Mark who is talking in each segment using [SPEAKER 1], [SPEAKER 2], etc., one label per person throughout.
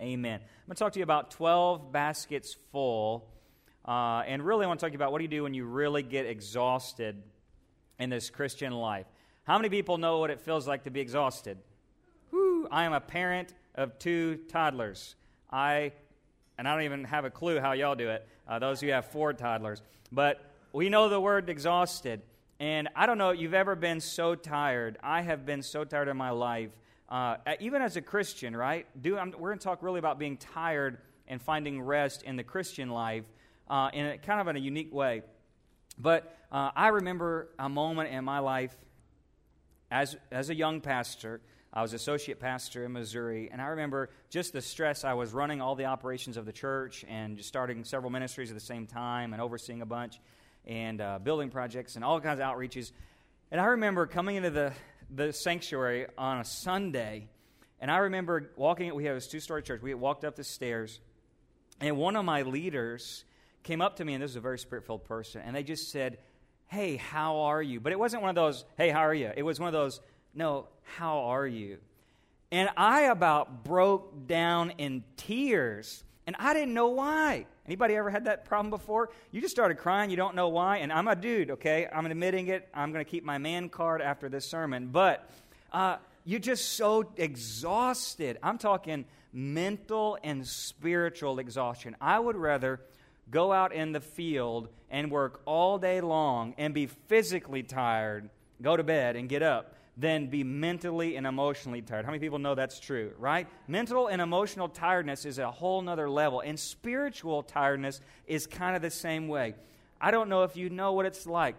[SPEAKER 1] Amen. I'm going to talk to you about 12 baskets full. Uh, and really, I want to talk to you about what do you do when you really get exhausted in this Christian life. How many people know what it feels like to be exhausted? Whew, I am a parent of two toddlers. I, and I don't even have a clue how y'all do it, uh, those who have four toddlers. But we know the word exhausted. And I don't know, if you've ever been so tired. I have been so tired in my life uh, even as a Christian, right? Do, I'm, we're going to talk really about being tired and finding rest in the Christian life uh, in a, kind of in a unique way. But uh, I remember a moment in my life as, as a young pastor. I was associate pastor in Missouri, and I remember just the stress. I was running all the operations of the church and just starting several ministries at the same time and overseeing a bunch and uh, building projects and all kinds of outreaches. And I remember coming into the, the sanctuary on a Sunday, and I remember walking. We have a two-story church. We walked up the stairs, and one of my leaders came up to me, and this is a very spirit-filled person, and they just said, "Hey, how are you?" But it wasn't one of those, "Hey, how are you?" It was one of those, "No, how are you?" And I about broke down in tears, and I didn't know why. Anybody ever had that problem before? You just started crying, you don't know why, and I'm a dude, okay? I'm admitting it. I'm going to keep my man card after this sermon, but uh, you're just so exhausted. I'm talking mental and spiritual exhaustion. I would rather go out in the field and work all day long and be physically tired, go to bed and get up, than be mentally and emotionally tired. How many people know that's true, right? Mental and emotional tiredness is a whole nother level, and spiritual tiredness is kind of the same way. I don't know if you know what it's like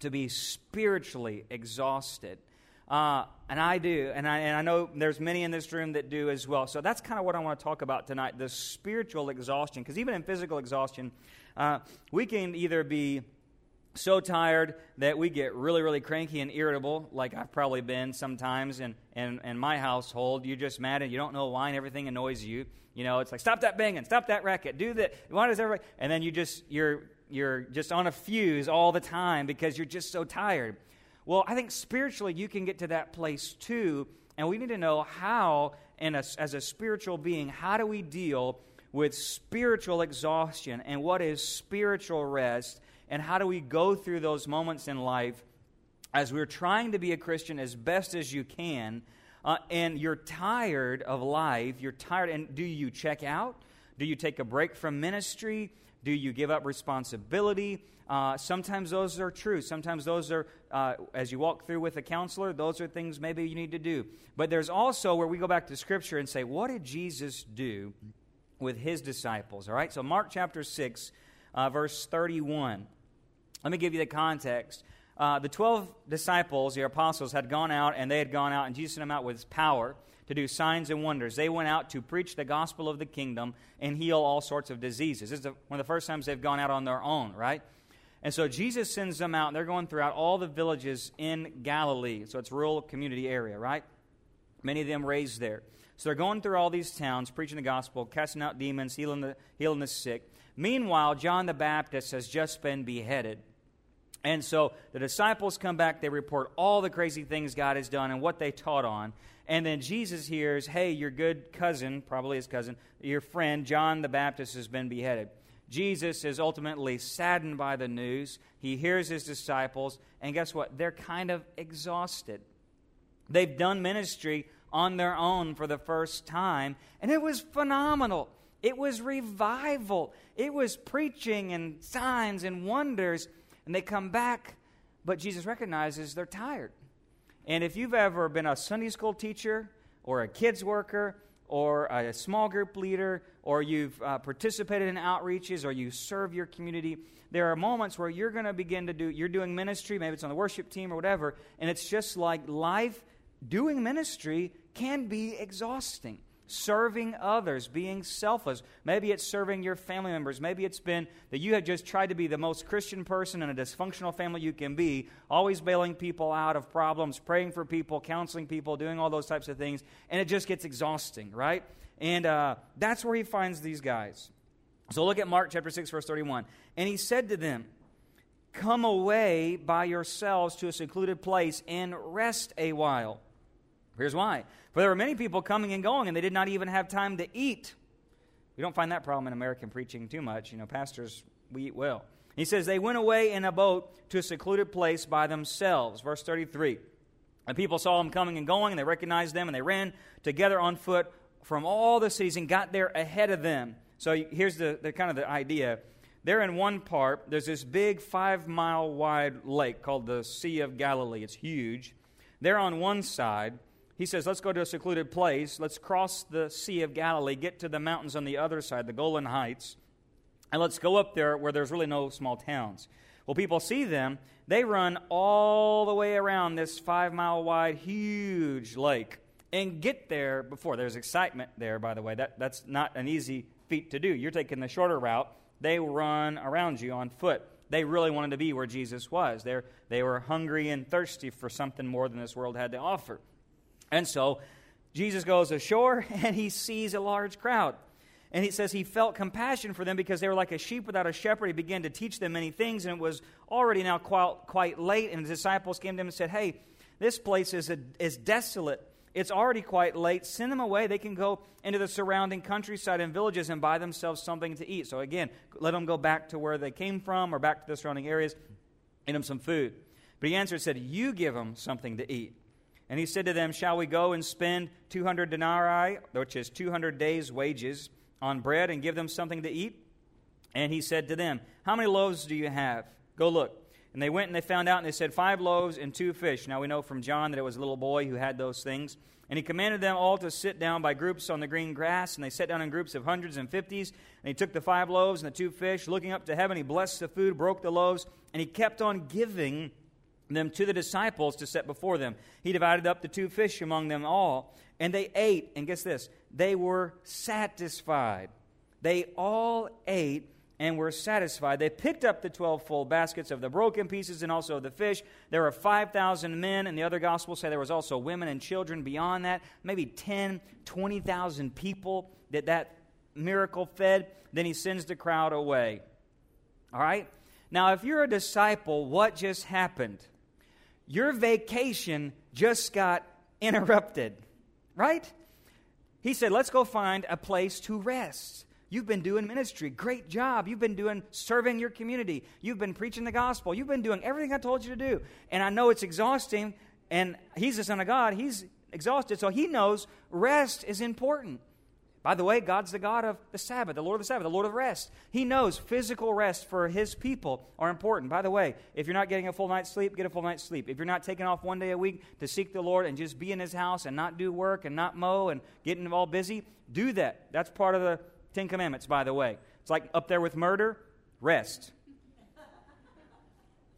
[SPEAKER 1] to be spiritually exhausted. Uh, and I do, and I, and I know there's many in this room that do as well. So that's kind of what I want to talk about tonight the spiritual exhaustion. Because even in physical exhaustion, uh, we can either be so tired that we get really, really cranky and irritable, like I've probably been sometimes in, in, in, my household. You're just mad and you don't know why and everything annoys you. You know, it's like, stop that banging, stop that racket, do that. Why does everybody? And then you just, you're, you're just on a fuse all the time because you're just so tired. Well, I think spiritually you can get to that place too, and we need to know how, in a, as a spiritual being, how do we deal with spiritual exhaustion and what is spiritual rest and how do we go through those moments in life as we're trying to be a Christian as best as you can, uh, and you're tired of life, you're tired, and do you check out? Do you take a break from ministry? Do you give up responsibility? Uh, sometimes those are true. Sometimes those are, uh, as you walk through with a counselor, those are things maybe you need to do. But there's also where we go back to Scripture and say, what did Jesus do with his disciples? All right, so Mark chapter 6, uh, verse 31. Let me give you the context. Uh, the 12 disciples, the apostles, had gone out and they had gone out, and Jesus sent them out with power to do signs and wonders. They went out to preach the gospel of the kingdom and heal all sorts of diseases. This is the, one of the first times they've gone out on their own, right? And so Jesus sends them out, and they're going throughout all the villages in Galilee. So it's rural community area, right? Many of them raised there. So they're going through all these towns, preaching the gospel, casting out demons, healing the, healing the sick. Meanwhile, John the Baptist has just been beheaded. And so the disciples come back, they report all the crazy things God has done and what they taught on. And then Jesus hears, hey, your good cousin, probably his cousin, your friend, John the Baptist, has been beheaded. Jesus is ultimately saddened by the news. He hears his disciples, and guess what? They're kind of exhausted. They've done ministry on their own for the first time, and it was phenomenal. It was revival. It was preaching and signs and wonders and they come back, but Jesus recognizes they're tired. And if you've ever been a Sunday school teacher or a kids worker or a small group leader or you've uh, participated in outreaches or you serve your community, there are moments where you're going to begin to do, you're doing ministry, maybe it's on the worship team or whatever, and it's just like life doing ministry can be exhausting serving others, being selfless. Maybe it's serving your family members. Maybe it's been that you have just tried to be the most Christian person in a dysfunctional family you can be, always bailing people out of problems, praying for people, counseling people, doing all those types of things, and it just gets exhausting, right? And uh, that's where he finds these guys. So look at Mark chapter 6, verse 31. And he said to them, Come away by yourselves to a secluded place and rest a while. Here's why. For there were many people coming and going, and they did not even have time to eat. We don't find that problem in American preaching too much. You know, pastors, we eat well. He says, They went away in a boat to a secluded place by themselves. Verse 33. And people saw them coming and going, and they recognized them, and they ran together on foot from all the cities and got there ahead of them. So here's the, the kind of the idea. There in one part, there's this big five mile wide lake called the Sea of Galilee. It's huge. There on one side, he says, Let's go to a secluded place. Let's cross the Sea of Galilee, get to the mountains on the other side, the Golan Heights, and let's go up there where there's really no small towns. Well, people see them. They run all the way around this five mile wide, huge lake and get there before. There's excitement there, by the way. That, that's not an easy feat to do. You're taking the shorter route. They run around you on foot. They really wanted to be where Jesus was. They're, they were hungry and thirsty for something more than this world had to offer. And so Jesus goes ashore and he sees a large crowd. And he says he felt compassion for them because they were like a sheep without a shepherd. He began to teach them many things, and it was already now quite, late. And his disciples came to him and said, Hey, this place is, a, is desolate. It's already quite late. Send them away. They can go into the surrounding countryside and villages and buy themselves something to eat. So, again, let them go back to where they came from or back to the surrounding areas, get them some food. But he answered, said, You give them something to eat. And he said to them, Shall we go and spend 200 denarii, which is 200 days' wages, on bread and give them something to eat? And he said to them, How many loaves do you have? Go look. And they went and they found out, and they said, Five loaves and two fish. Now we know from John that it was a little boy who had those things. And he commanded them all to sit down by groups on the green grass, and they sat down in groups of hundreds and fifties. And he took the five loaves and the two fish, looking up to heaven, he blessed the food, broke the loaves, and he kept on giving them to the disciples to set before them. He divided up the two fish among them all, and they ate. And guess this? They were satisfied. They all ate and were satisfied. They picked up the 12 full baskets of the broken pieces and also the fish. There were 5,000 men, and the other gospels say there was also women and children beyond that. Maybe 10, 20,000 people that that miracle fed. Then he sends the crowd away. All right? Now, if you're a disciple, what just happened? Your vacation just got interrupted, right? He said, Let's go find a place to rest. You've been doing ministry. Great job. You've been doing serving your community. You've been preaching the gospel. You've been doing everything I told you to do. And I know it's exhausting, and He's the Son of God. He's exhausted, so He knows rest is important. By the way, God's the God of the Sabbath, the Lord of the Sabbath, the Lord of rest. He knows physical rest for His people are important. By the way, if you're not getting a full night's sleep, get a full night's sleep. If you're not taking off one day a week to seek the Lord and just be in His house and not do work and not mow and getting all busy, do that. That's part of the Ten Commandments, by the way. It's like up there with murder, rest.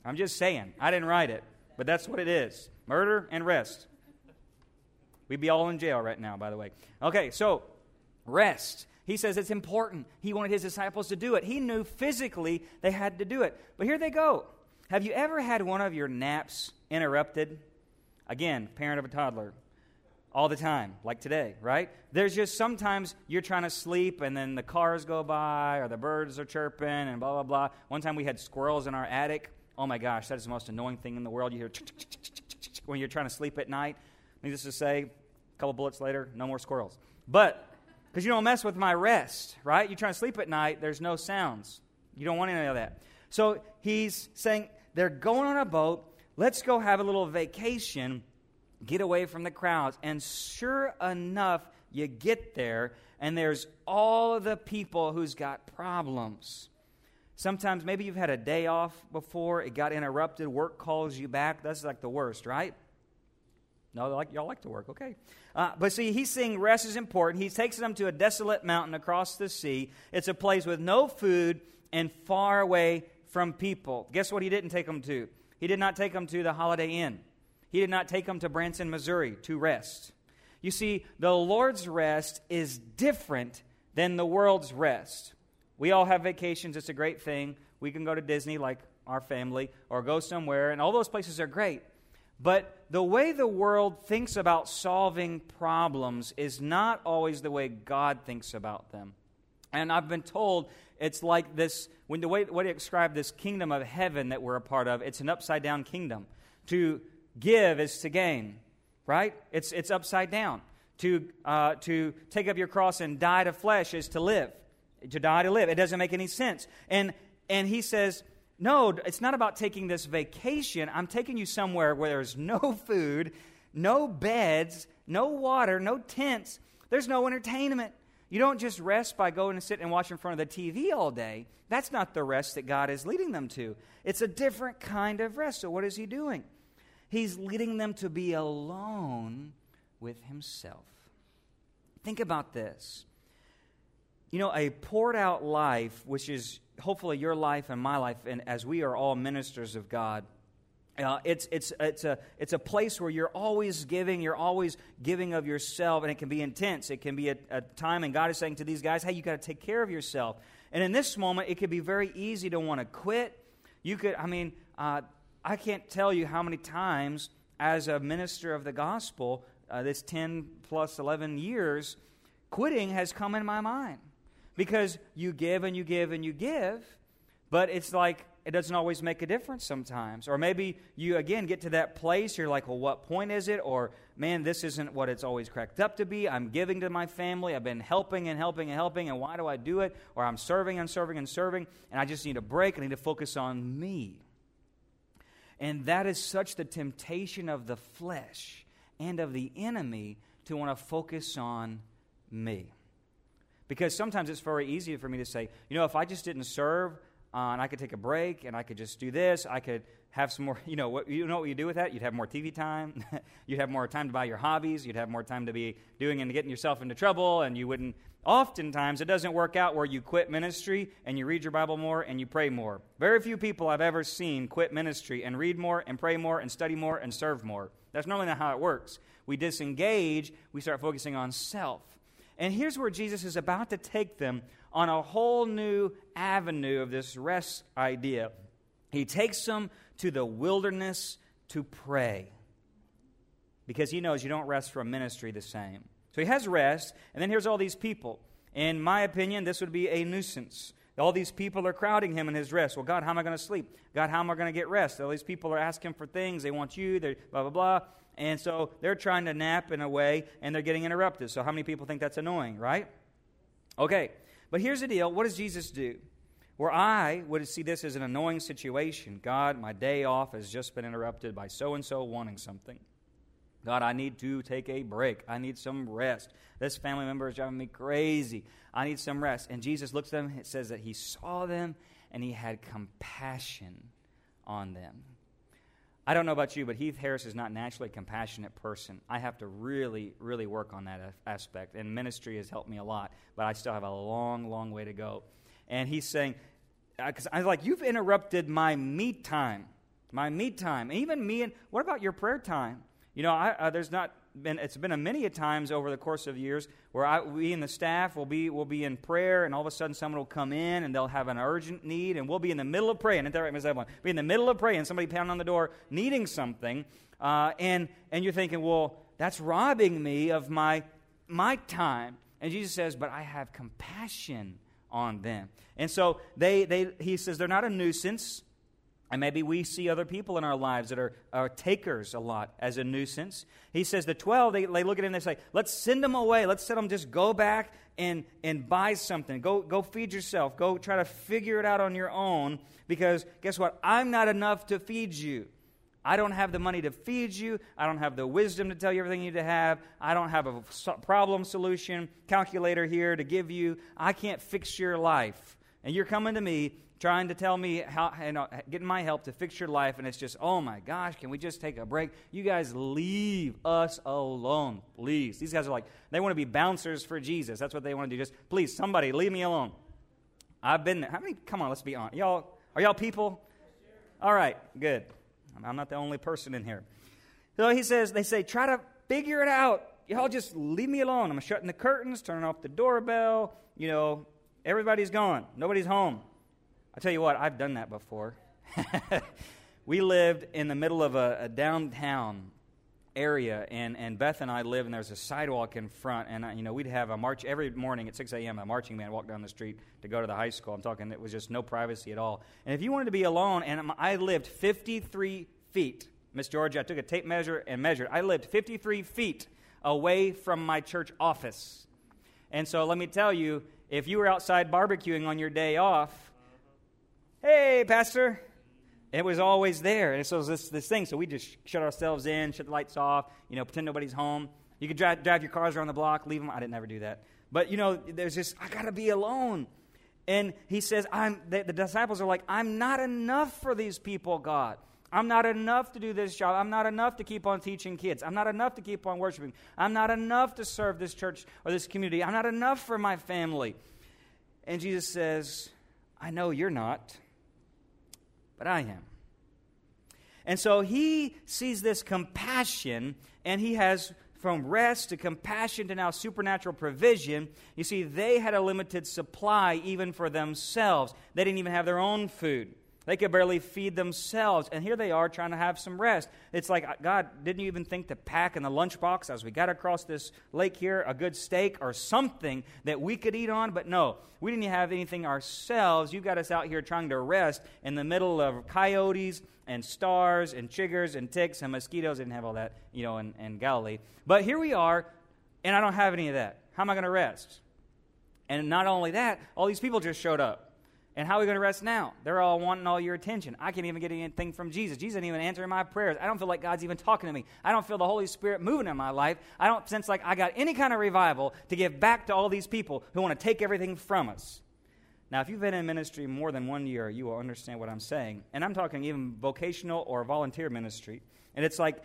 [SPEAKER 1] I'm just saying. I didn't write it, but that's what it is murder and rest. We'd be all in jail right now, by the way. Okay, so rest. He says it's important. He wanted his disciples to do it. He knew physically they had to do it. But here they go. Have you ever had one of your naps interrupted? Again, parent of a toddler all the time, like today, right? There's just sometimes you're trying to sleep and then the cars go by or the birds are chirping and blah, blah, blah. One time we had squirrels in our attic. Oh my gosh, that is the most annoying thing in the world. You hear when you're trying to sleep at night. Needless to say, a couple bullets later, no more squirrels. But because you don't mess with my rest, right? You're trying to sleep at night, there's no sounds. You don't want any of that. So he's saying they're going on a boat. Let's go have a little vacation get away from the crowds. And sure enough, you get there, and there's all the people who's got problems. Sometimes maybe you've had a day off before, it got interrupted, work calls you back. That's like the worst, right? No, like, y'all like to work, okay. Uh, but see, he's saying rest is important. He takes them to a desolate mountain across the sea. It's a place with no food and far away from people. Guess what he didn't take them to? He did not take them to the Holiday Inn. He did not take them to Branson, Missouri to rest. You see, the Lord's rest is different than the world's rest. We all have vacations, it's a great thing. We can go to Disney like our family or go somewhere, and all those places are great. But the way the world thinks about solving problems is not always the way God thinks about them. And I've been told it's like this when the way what he described this kingdom of heaven that we're a part of, it's an upside down kingdom. To Give is to gain. right? It's, it's upside down. To, uh, to take up your cross and die to flesh is to live. To die to live. It doesn't make any sense. And, and he says, no, it's not about taking this vacation. I'm taking you somewhere where there's no food, no beds, no water, no tents. There's no entertainment. You don't just rest by going and sit and watch in front of the TV all day. That's not the rest that God is leading them to. It's a different kind of rest. So, what is He doing? He's leading them to be alone with Himself. Think about this. You know, a poured out life, which is hopefully your life and my life, and as we are all ministers of God, uh, it's, it's, it's, a, it's a place where you're always giving, you're always giving of yourself, and it can be intense. It can be a, a time, and God is saying to these guys, hey, you got to take care of yourself. And in this moment, it could be very easy to want to quit. You could, I mean, uh, I can't tell you how many times as a minister of the gospel, uh, this 10 plus 11 years, quitting has come in my mind. Because you give and you give and you give, but it's like it doesn't always make a difference sometimes. Or maybe you, again, get to that place, you're like, well, what point is it? Or, man, this isn't what it's always cracked up to be. I'm giving to my family. I've been helping and helping and helping, and why do I do it? Or I'm serving and serving and serving, and I just need a break. I need to focus on me. And that is such the temptation of the flesh and of the enemy to want to focus on me. Because sometimes it's very easy for me to say, you know, if I just didn't serve, uh, and I could take a break and I could just do this. I could have some more, you know, what, you know what you do with that? You'd have more TV time. you'd have more time to buy your hobbies. You'd have more time to be doing and getting yourself into trouble. And you wouldn't, oftentimes, it doesn't work out where you quit ministry and you read your Bible more and you pray more. Very few people I've ever seen quit ministry and read more and pray more and study more and serve more. That's normally not how it works. We disengage, we start focusing on self. And here's where Jesus is about to take them on a whole new avenue of this rest idea. He takes them to the wilderness to pray because he knows you don't rest from ministry the same. So he has rest, and then here's all these people. In my opinion, this would be a nuisance. All these people are crowding him in his rest. Well, God, how am I going to sleep? God, how am I going to get rest? All these people are asking for things. They want you. They're blah blah blah. And so they're trying to nap in a way, and they're getting interrupted. So how many people think that's annoying, right? Okay. But here's the deal what does Jesus do? Where I would see this as an annoying situation God, my day off has just been interrupted by so and so wanting something. God, I need to take a break. I need some rest. This family member is driving me crazy. I need some rest. And Jesus looks at them, it says that he saw them and he had compassion on them. I don't know about you, but Heath Harris is not naturally a compassionate person. I have to really, really work on that aspect. And ministry has helped me a lot, but I still have a long, long way to go. And he's saying, because uh, I was like, you've interrupted my me time, my me time. even me and what about your prayer time? You know, I, uh, there's not been it's been a many a times over the course of years where I, we and the staff will be will be in prayer, and all of a sudden someone will come in and they'll have an urgent need, and we'll be in the middle of praying. Isn't that right, Ms. Evelyn? Be in the middle of praying, somebody pounding on the door needing something, uh, and and you're thinking, well, that's robbing me of my my time. And Jesus says, but I have compassion on them. And so they, they he says they're not a nuisance. And maybe we see other people in our lives that are, are takers a lot as a nuisance. He says the 12, they, they look at him and they say, let's send them away. Let's send them just go back and, and buy something. Go, go feed yourself. Go try to figure it out on your own because guess what? I'm not enough to feed you. I don't have the money to feed you. I don't have the wisdom to tell you everything you need to have. I don't have a problem solution calculator here to give you. I can't fix your life. And you're coming to me trying to tell me how, you know, getting my help to fix your life, and it's just, oh my gosh, can we just take a break? You guys leave us alone, please. These guys are like, they want to be bouncers for Jesus. That's what they want to do. Just, please, somebody, leave me alone. I've been there. How many, come on, let's be honest. Y'all, are y'all people? All right, good. I'm not the only person in here. So he says, they say, try to figure it out. Y'all just leave me alone. I'm shutting the curtains, turning off the doorbell. You know, everybody's gone. Nobody's home. I tell you what, I've done that before. we lived in the middle of a, a, downtown area, and, and Beth and I live, and there's a sidewalk in front, and you know we'd have a march every morning at 6 a.m. A marching band walk down the street to go to the high school. I'm talking it was just no privacy at all. And if you wanted to be alone, and I lived 53 feet, Miss Georgia, I took a tape measure and measured. I lived 53 feet away from my church office. And so let me tell you, if you were outside barbecuing on your day off, hey, Pastor, it was always there. And so it was this, this thing. So we just shut ourselves in, shut the lights off, you know, pretend nobody's home. You could drive, drive your cars around the block, leave them. I didn't ever do that. But, you know, there's just, I got to be alone. And he says, I'm, the, the disciples are like, I'm not enough for these people, God. I'm not enough to do this job. I'm not enough to keep on teaching kids. I'm not enough to keep on worshiping. I'm not enough to serve this church or this community. I'm not enough for my family. And Jesus says, I know you're not, but I am. And so he sees this compassion and he has from rest to compassion to now supernatural provision, you see, they had a limited supply even for themselves. They didn't even have their own food. They could barely feed themselves. And here they are trying to have some rest. It's like, God, didn't you even think to pack in the lunchbox as we got across this lake here a good steak or something that we could eat on? But no, we didn't have anything ourselves. You got us out here trying to rest in the middle of coyotes and stars and chiggers and ticks and mosquitoes. I didn't have all that, you know, in, in Galilee. But here we are, and I don't have any of that. How am I going to rest? And not only that, all these people just showed up. And how are we going to rest now? They're all wanting all your attention. I can't even get anything from Jesus. Jesus isn't even answering my prayers. I don't feel like God's even talking to me. I don't feel the Holy Spirit moving in my life. I don't sense like I got any kind of revival to give back to all these people who want to take everything from us. Now, if you've been in ministry more than one year, you will understand what I'm saying. And I'm talking even vocational or volunteer ministry. And it's like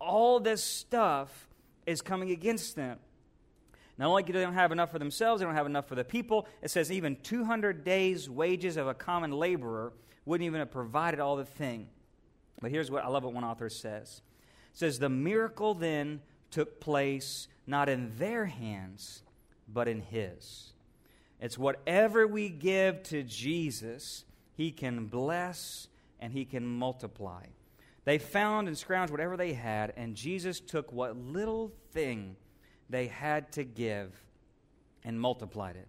[SPEAKER 1] all this stuff is coming against them. Not only do they don't have enough for themselves, they don't have enough for the people. It says even 200 days' wages of a common laborer wouldn't even have provided all the thing. But here's what I love what one author says. It says, The miracle then took place not in their hands, but in his. It's whatever we give to Jesus, he can bless and he can multiply. They found and scrounged whatever they had, and Jesus took what little thing they had to give and multiplied it.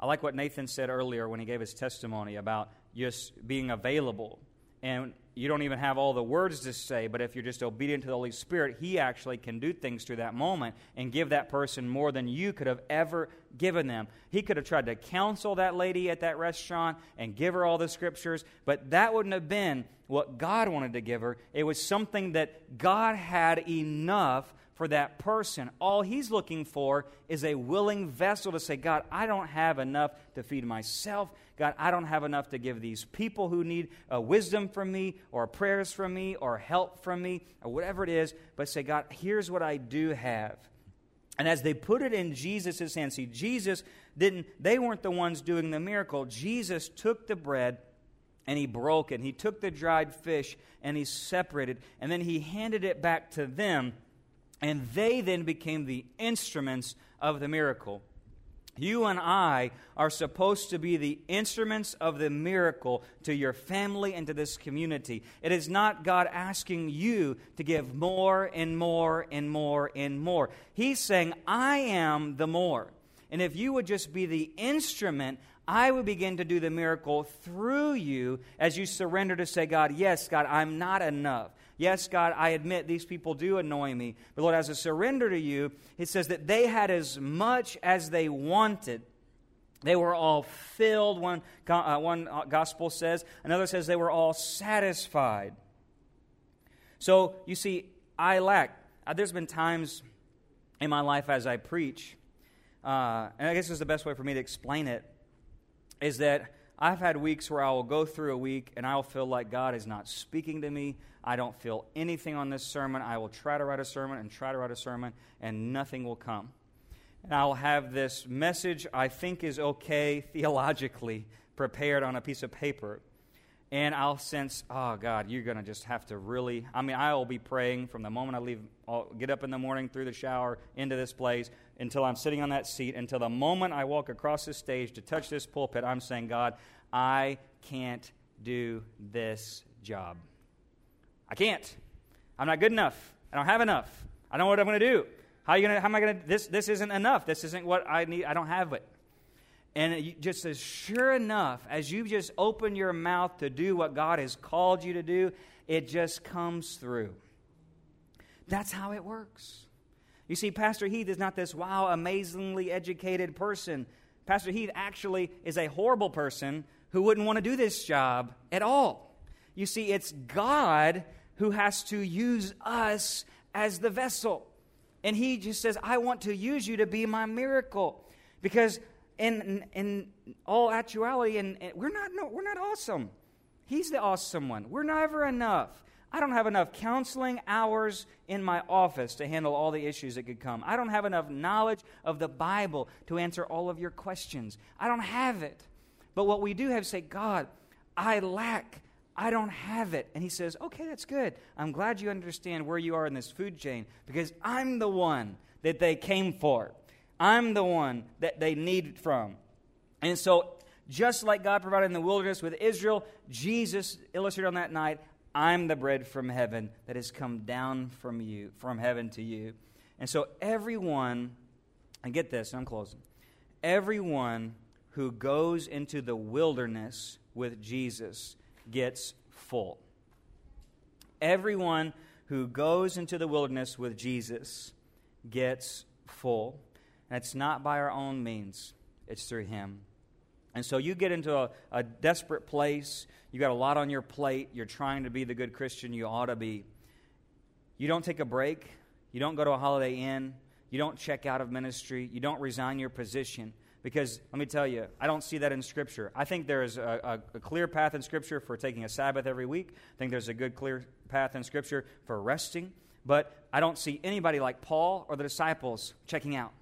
[SPEAKER 1] I like what Nathan said earlier when he gave his testimony about just being available. And you don't even have all the words to say, but if you're just obedient to the Holy Spirit, He actually can do things through that moment and give that person more than you could have ever given them. He could have tried to counsel that lady at that restaurant and give her all the scriptures, but that wouldn't have been what God wanted to give her. It was something that God had enough for that person. All he's looking for is a willing vessel to say, God, I don't have enough to feed myself. God, I don't have enough to give these people who need uh, wisdom from me, or prayers from me, or help from me, or whatever it is. But say, God, here's what I do have. And as they put it in Jesus' hands, see, Jesus didn't, they weren't the ones doing the miracle. Jesus took the bread and he broke it. He took the dried fish and he separated, and then he handed it back to them and they then became the instruments of the miracle. You and I are supposed to be the instruments of the miracle to your family and to this community. It is not God asking you to give more and more and more and more. He's saying, I am the more. And if you would just be the instrument, I would begin to do the miracle through you as you surrender to say, God, yes, God, I'm not enough. Yes, God, I admit these people do annoy me. But Lord, as a surrender to you, it says that they had as much as they wanted. They were all filled, one, uh, one uh, gospel says. Another says they were all satisfied. So, you see, I lack. Uh, there's been times in my life as I preach, uh, and I guess this is the best way for me to explain it, is that I've had weeks where I will go through a week and I'll feel like God is not speaking to me. I don't feel anything on this sermon. I will try to write a sermon and try to write a sermon, and nothing will come. And I'll have this message I think is okay theologically prepared on a piece of paper. And I'll sense, oh God, you're going to just have to really. I mean, I will be praying from the moment I leave, I'll get up in the morning through the shower into this place until I'm sitting on that seat, until the moment I walk across this stage to touch this pulpit, I'm saying, God, I can't do this job. I can't. I'm not good enough. I don't have enough. I don't know what I'm going to do. How, you gonna, how am I going to? This, this isn't enough. This isn't what I need. I don't have it. And just as sure enough, as you just open your mouth to do what God has called you to do, it just comes through. That's how it works. You see, Pastor Heath is not this wow, amazingly educated person. Pastor Heath actually is a horrible person who wouldn't want to do this job at all. You see, it's God who has to use us as the vessel. And he just says, I want to use you to be my miracle. Because in, in all actuality, and, we're, not, no, we're not awesome. He's the awesome one. We're never enough. I don't have enough counseling hours in my office to handle all the issues that could come. I don't have enough knowledge of the Bible to answer all of your questions. I don't have it. But what we do have is say, God, I lack. I don't have it. And he says, Okay, that's good. I'm glad you understand where you are in this food chain because I'm the one that they came for. I'm the one that they needed from. And so, just like God provided in the wilderness with Israel, Jesus illustrated on that night, I'm the bread from heaven that has come down from you, from heaven to you. And so everyone, and get this, I'm closing. Everyone who goes into the wilderness with Jesus gets full. Everyone who goes into the wilderness with Jesus gets full. And it's not by our own means, it's through Him. And so you get into a, a desperate place. You got a lot on your plate. You're trying to be the good Christian you ought to be. You don't take a break. You don't go to a holiday inn. You don't check out of ministry. You don't resign your position. Because let me tell you, I don't see that in Scripture. I think there is a, a, a, clear path in Scripture for taking a Sabbath every week. I think there's a good, clear path in Scripture for resting. But I don't see anybody like Paul or the disciples checking out.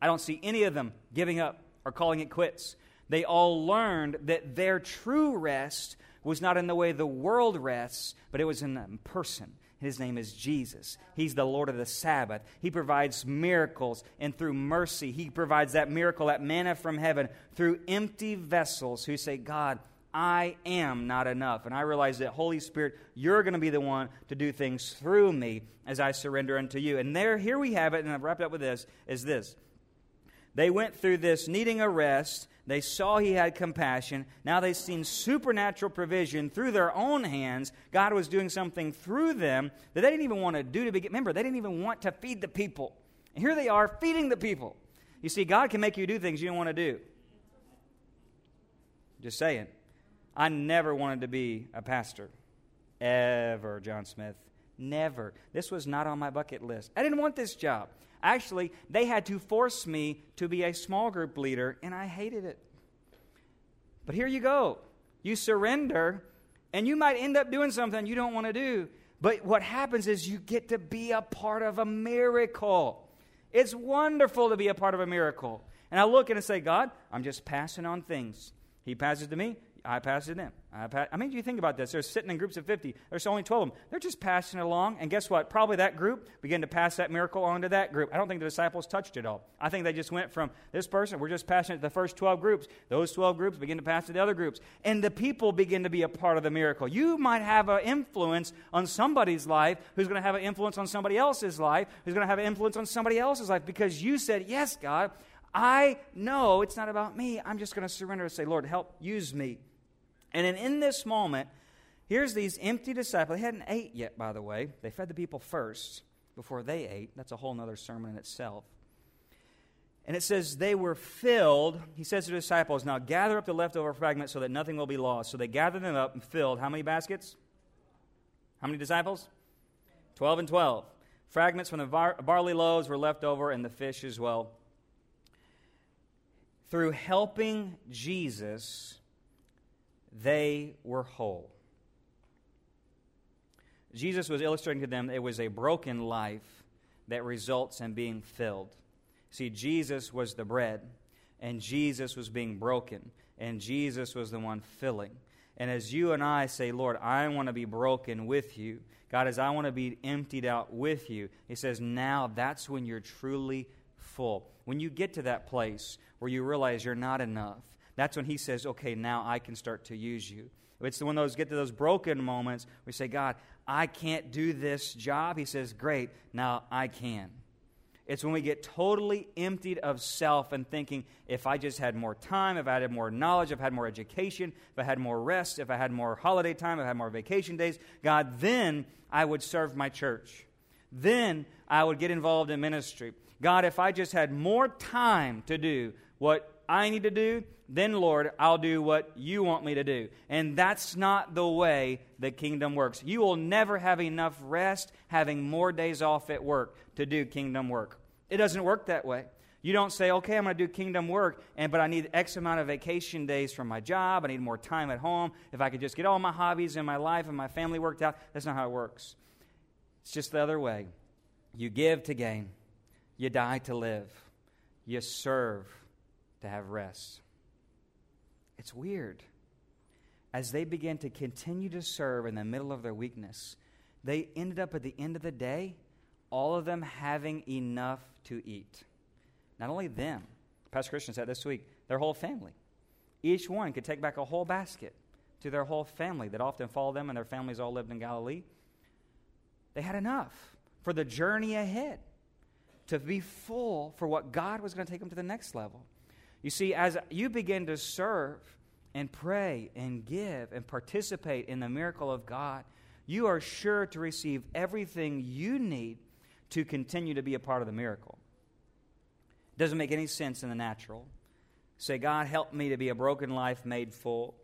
[SPEAKER 1] I don't see any of them giving up or calling it quits. They all learned that their true rest was not in the way the world rests, but it was in the person. His name is Jesus. He's the Lord of the Sabbath. He provides miracles, and through mercy, He provides that miracle, that manna from heaven, through empty vessels who say, God, I am not enough. And I realize that, Holy Spirit, you're going to be the one to do things through me as I surrender unto you. And there, here we have it, and I've wrapped up with this, is this. They went through this needing a rest, they saw he had compassion. Now they've seen supernatural provision through their own hands. God was doing something through them that they didn't even want to do to begin. Remember, they didn't even want to feed the people. And here they are feeding the people. You see, God can make you do things you don't want to do. Just saying. I never wanted to be a pastor. Ever, John Smith. Never. This was not on my bucket list. I didn't want this job. Actually, they had to force me to be a small group leader, and I hated it. But here you go. You surrender, and you might end up doing something you don't want to do. But what happens is you get to be a part of a miracle. It's wonderful to be a part of a miracle. And I look and I say, God, I'm just passing on things. He passes to me, I pass it in. I, pass, I mean, do you think about this. They're sitting in groups of 50. There's only 12 of them. They're just passing it along. And guess what? Probably that group began to pass that miracle on to that group. I don't think the disciples touched it all. I think they just went from this person, we're just passing it to the first 12 groups. Those 12 groups begin to pass to the other groups. And the people begin to be a part of the miracle. You might have an influence on somebody's life who's going to have an influence on somebody else's life, who's going to have an influence on somebody else's life because you said, Yes, God, I know it's not about me. I'm just going to surrender and say, Lord, help use me. And then in this moment, here's these empty disciples. They hadn't ate yet, by the way. They fed the people first before they ate. That's a whole other sermon in itself. And it says they were filled. He says to the disciples, Now gather up the leftover fragments so that nothing will be lost. So they gathered them up and filled how many baskets? How many disciples? Twelve and twelve. Fragments from the bar- barley loaves were left over and the fish as well. Through helping Jesus, they were whole. Jesus was illustrating to them it was a broken life that results in being filled. See, Jesus was the bread, and Jesus was being broken, and Jesus was the one filling. And as you and I say, Lord, I want to be broken with you, God, as I want to be emptied out with you, He says, now that's when you're truly full. When you get to that place where you realize you're not enough, that's when he says, okay, now I can start to use you. It's when those get to those broken moments, we say, God, I can't do this job. He says, great, now I can. It's when we get totally emptied of self and thinking, if I just had more time, if I had more knowledge, if I had more education, if I had more rest, if I had more holiday time, if I had more vacation days, God, then I would serve my church. Then I would get involved in ministry. God, if I just had more time to do what I need to do, then, Lord, I'll do what you want me to do. And that's not the way the kingdom works. You will never have enough rest having more days off at work to do kingdom work. It doesn't work that way. You don't say, okay, I'm going to do kingdom work, and but I need X amount of vacation days from my job. I need more time at home. If I could just get all my hobbies and my life and my family worked out, that's not how it works. It's just the other way. You give to gain, you die to live, you serve to have rest. It's weird. As they began to continue to serve in the middle of their weakness, they ended up at the end of the day, all of them having enough to eat. Not only them, Pastor Christian said this week, their whole family. Each one could take back a whole basket to their whole family that often followed them, and their families all lived in Galilee. They had enough for the journey ahead to be full for what God was going to take them to the next level. You see, as you begin to serve and pray and give and participate in the miracle of God, you are sure to receive everything you need to continue to be a part of the miracle. It doesn't make any sense in the natural. Say, God, help me to be a broken life made full.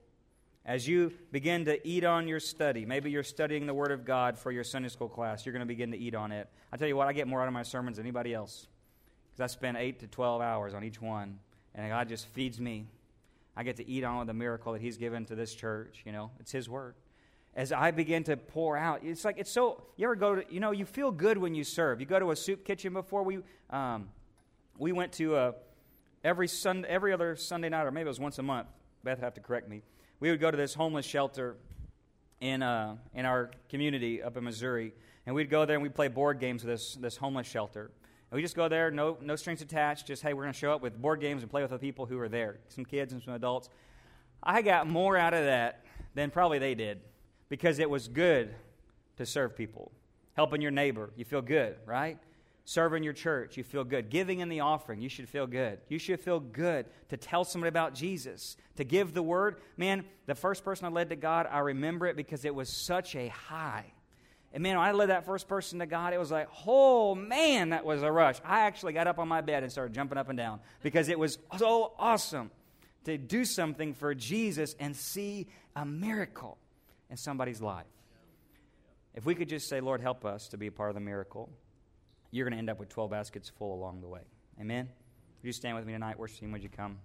[SPEAKER 1] As you begin to eat on your study, maybe you're studying the Word of God for your Sunday school class, you're going to begin to eat on it. I tell you what, I get more out of my sermons than anybody else because I spend 8 to 12 hours on each one and God just feeds me. I get to eat on the miracle that He's given to this church. You know, it's His word. As I begin to pour out, it's like it's so. You ever go to? You know, you feel good when you serve. You go to a soup kitchen before we. Um, we went to a, every Sunday, every other Sunday night, or maybe it was once a month. Beth have to correct me. We would go to this homeless shelter in uh, in our community up in Missouri, and we'd go there and we'd play board games with this this homeless shelter. And we just go there, no, no strings attached, just, hey, we're going to show up with board games and play with the people who are there, some kids and some adults. I got more out of that than probably they did because it was good to serve people. Helping your neighbor, you feel good, right? Serving your church, you feel good. Giving in the offering, you should feel good. You should feel good to tell somebody about Jesus, to give the word. Man, the first person I led to God, I remember it because it was such a high. And man, when I led that first person to God, it was like, oh man, that was a rush. I actually got up on my bed and started jumping up and down because it was so awesome to do something for Jesus and see a miracle in somebody's life. If we could just say, Lord, help us to be a part of the miracle, you're going to end up with 12 baskets full along the way. Amen? Would you stand with me tonight? Worship team, would you come?